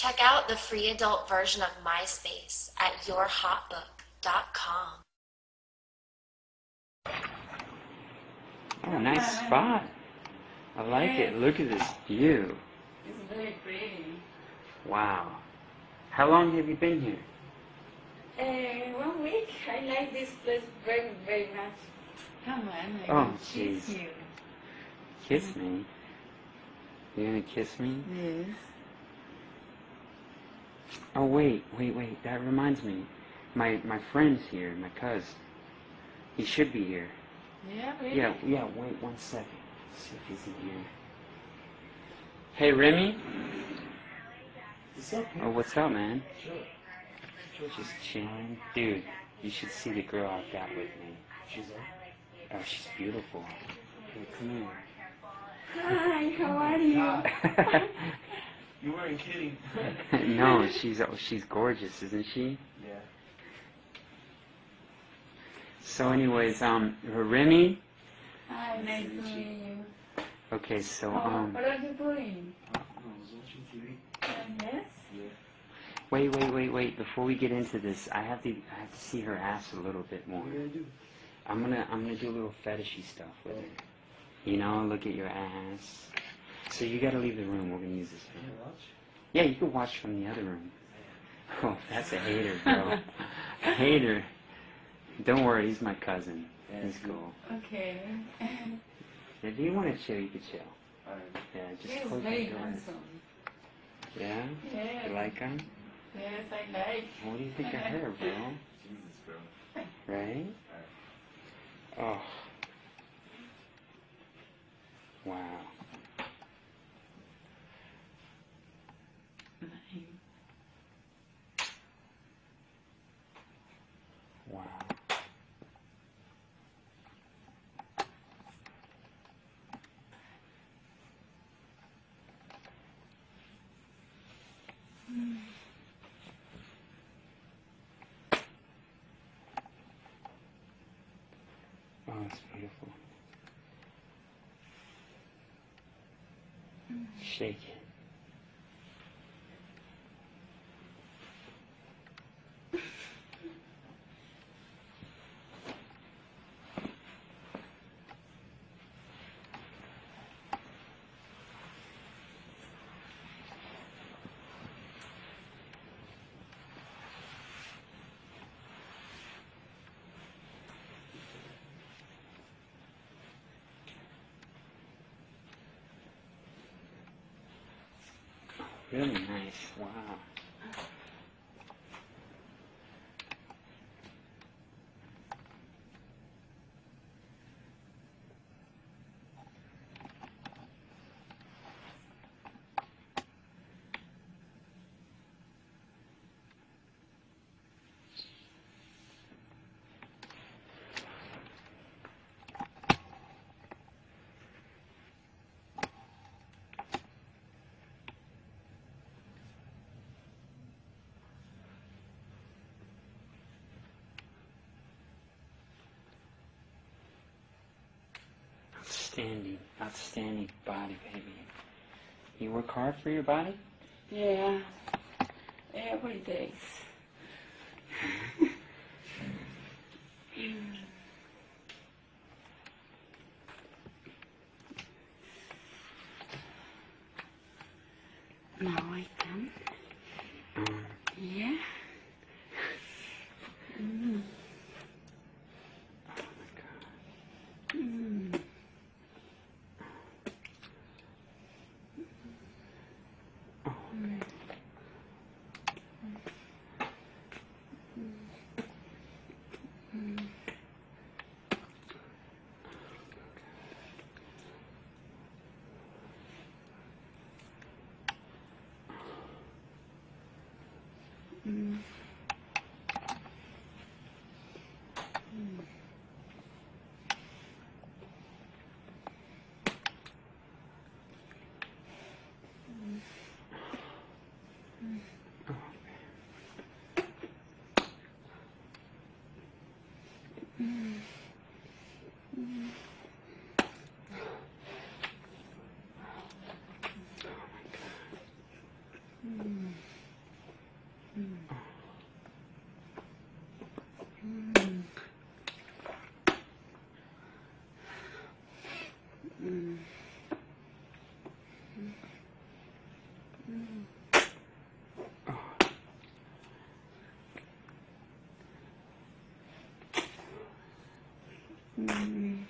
Check out the free adult version of MySpace at yourhotbook.com. Oh, nice spot. I like it. Look at this view. It's very pretty. Wow. How long have you been here? Uh, one week. I like this place very, very much. Come on, I Oh, will kiss jeez. you. Kiss me. You gonna kiss me? Yes. Oh wait, wait, wait. That reminds me. My my friend's here. My cousin. He should be here. Yeah, really? Yeah, yeah. Wait one second. See if he's in here. Hey, Remy. What's up, Oh, what's up, man? Sure. Just chilling, dude. You should see the girl I've got with me. She's up. Oh, she's beautiful. Hey, come Hi, how are you? here. You weren't kidding. no, she's oh, she's gorgeous, isn't she? Yeah. So, anyways, um, Remy. Hi, nice to meet you. Okay, so Oh, um, what are you doing? I was watching TV. Uh, yes? Yeah. wait, wait, wait, wait. Before we get into this, I have to I have to see her ass a little bit more. What are you gonna do? I'm gonna I'm gonna do a little fetishy stuff with her. You know, look at your ass. So you gotta leave the room. We're gonna use this. Can I watch? Yeah, you can watch from the other room. Oh, that's a hater, bro. A hater. Don't worry, he's my cousin. He's cool. Okay. If you want to chill, you can chill. Alright. Yeah, just He's close very the door. handsome. Yeah? Yes. You like him? Yes, I like. What do you think of her, bro? Jesus, bro. Right? Oh. Wow. Wow. Shake Really nice. Wow. Outstanding. Outstanding body, baby. You work hard for your body? Yeah. Every day. Mm-hmm. 嗯。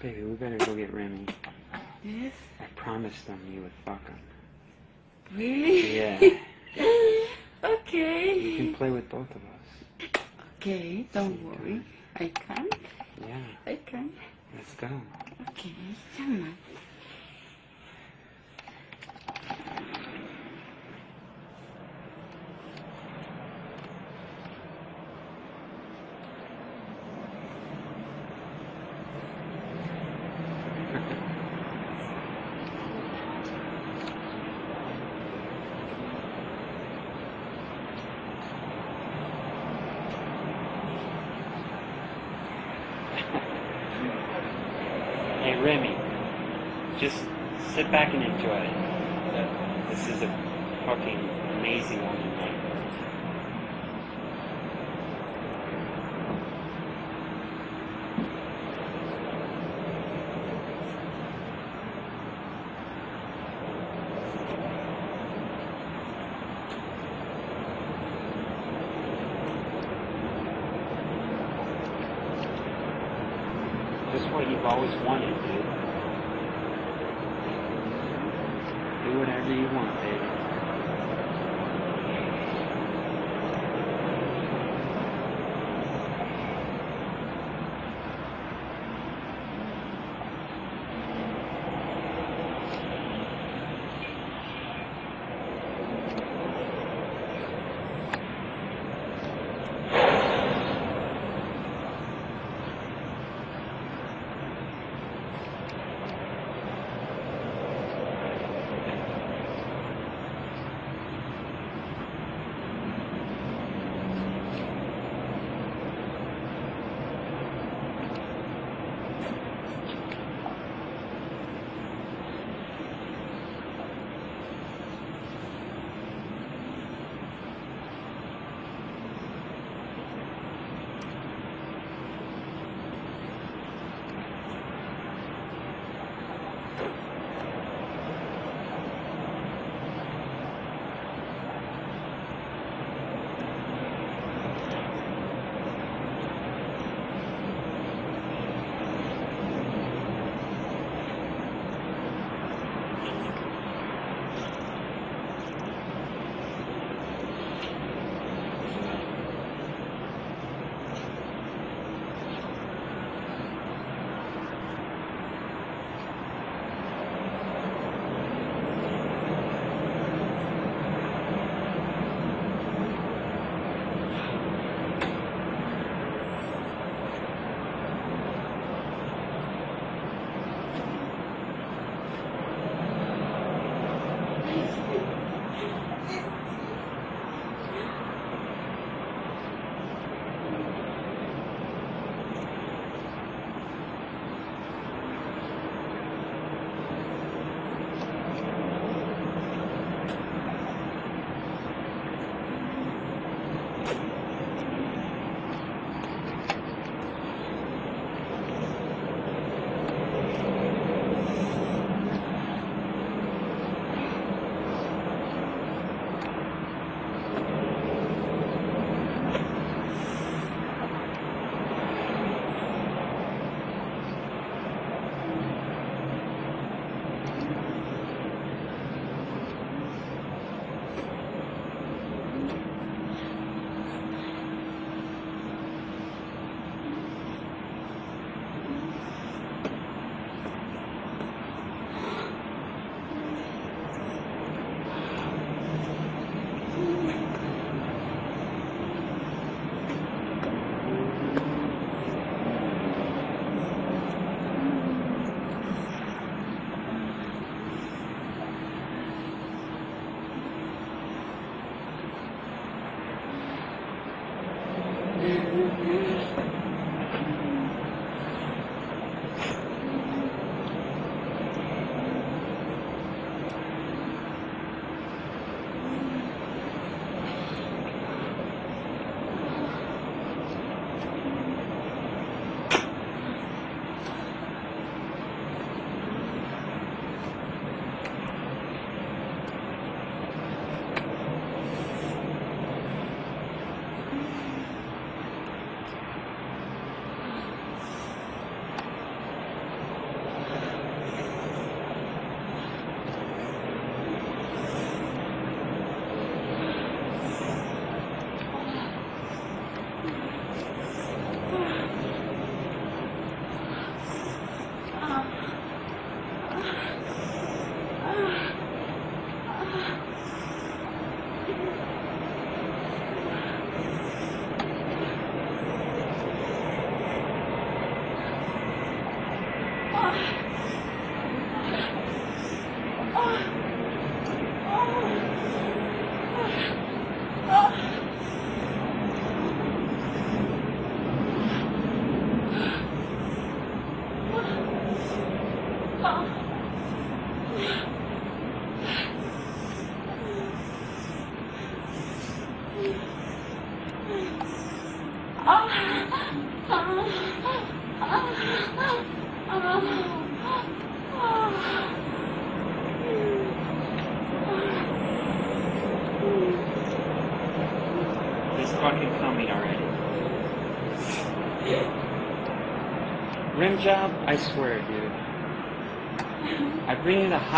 Baby, we better go get Remy. Yes. I promised them you would fuck him. Really? Yeah. Okay. You can play with both of us. Okay, don't worry. I can. Yeah, I can. let's go. Okay, come on. Hey, Remy, just sit back and enjoy it. This is a fucking amazing woman.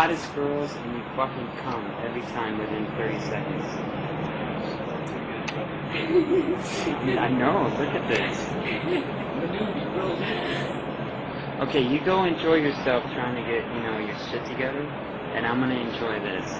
Hottest girls and you fucking come every time within 30 seconds. I know, look at this. Okay, you go enjoy yourself trying to get, you know, your shit together, and I'm gonna enjoy this.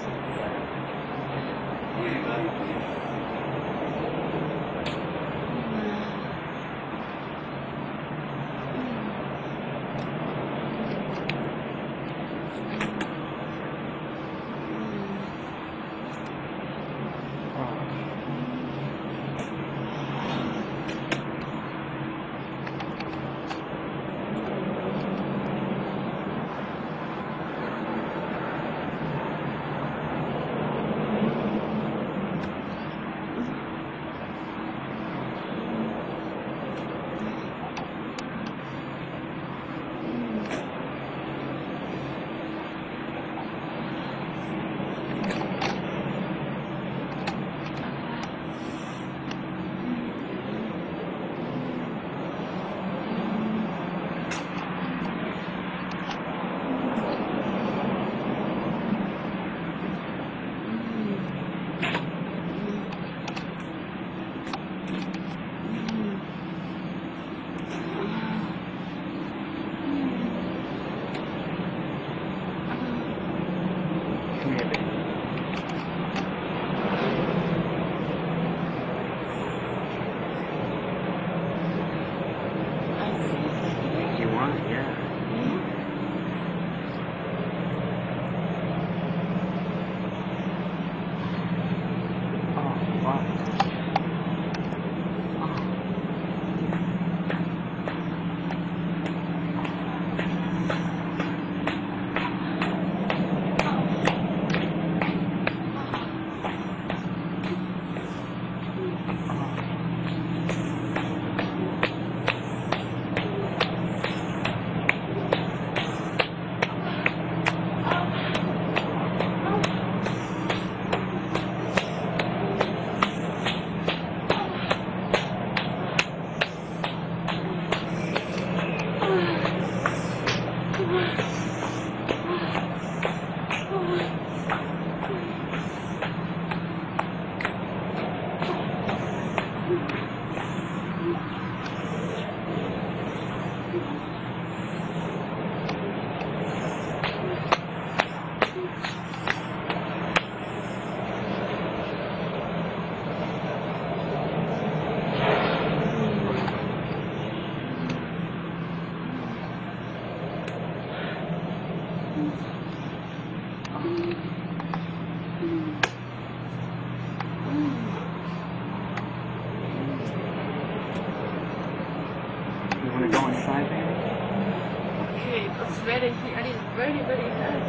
It's very here. It's very, very hot.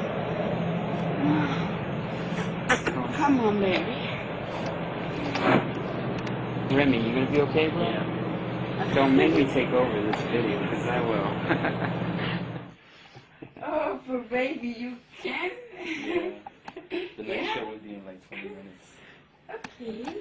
Come on, baby. Remy, you gonna be okay, bro? Don't make me take over this video, because I will. Oh, for baby, you can. Yeah. The next Yeah. show will be in like 20 minutes. Okay.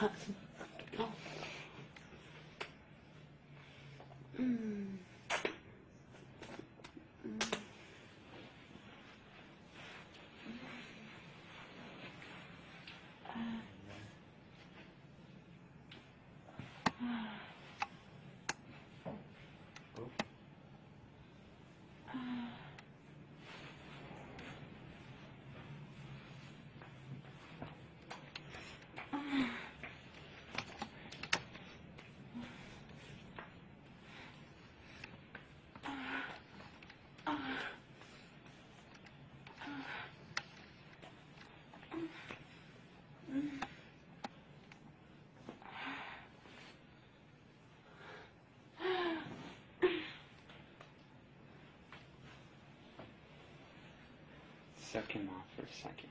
好，嗯。Suck him off for a second.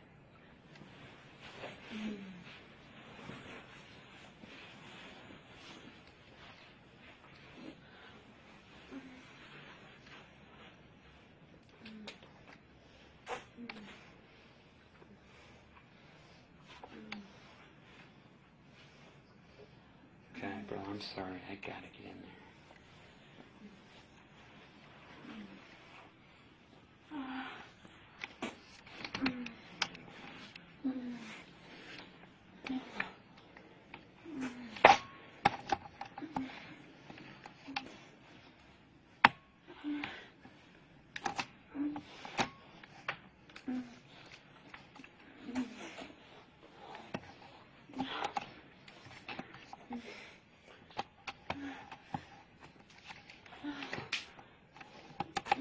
Okay, bro, I'm sorry. I gotta get in there.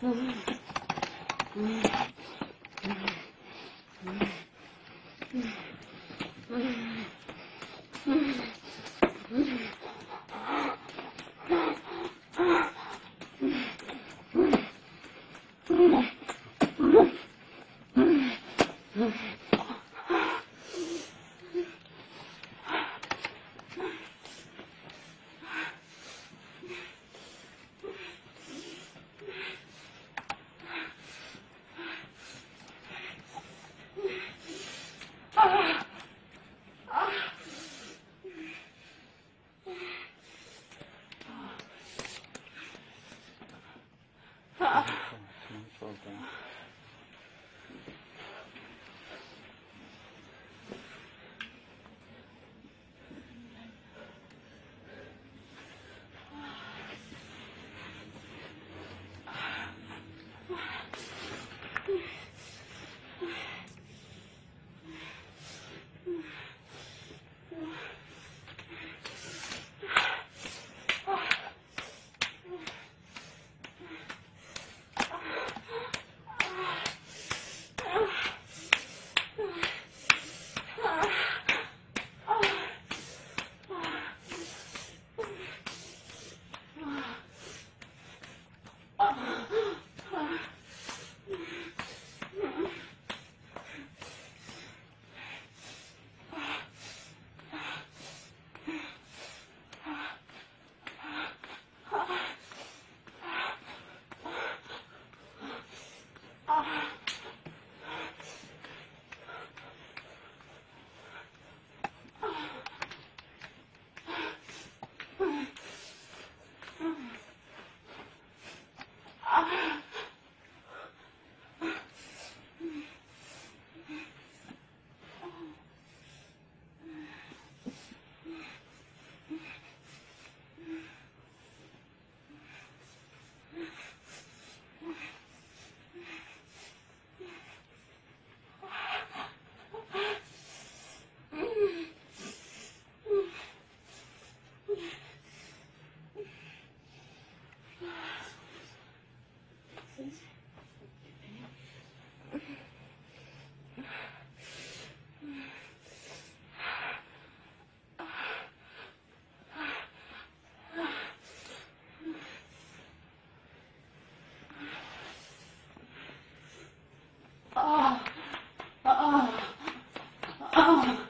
嗯。嗯 Ah.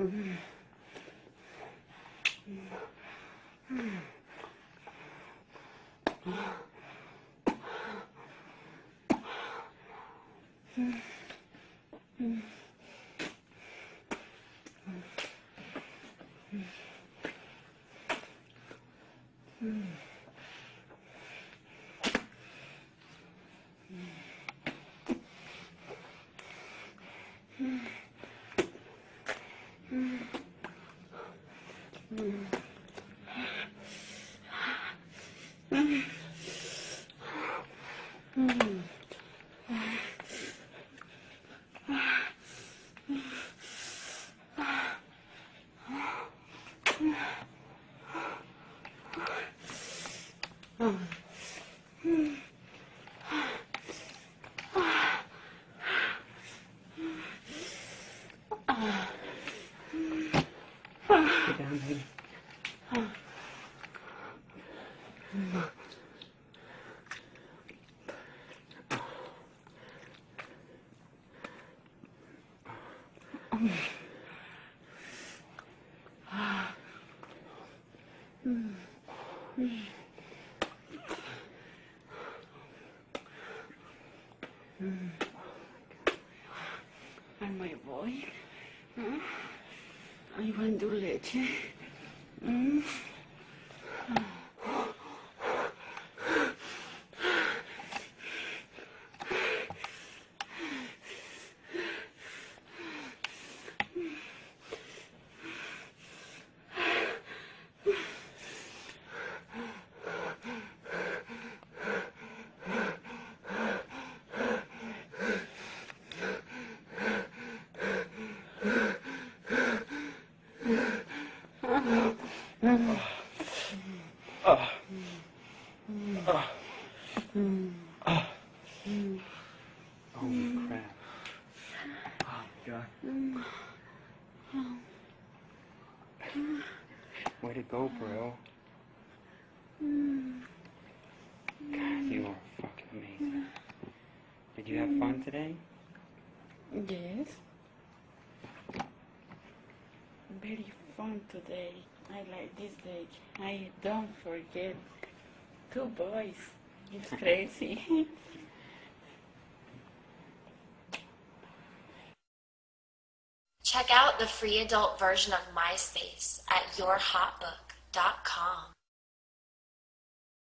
Mm-hmm. Get down, baby. And my boy. Huh? I want to leche. Mm. Holy crap. Oh god. Way to go, bro. God, you are fucking amazing. Did you have fun today? Yes. Very fun today. I like this day. I don't forget two boys. It's crazy. Check out the free adult version of MySpace at yourhotbook.com.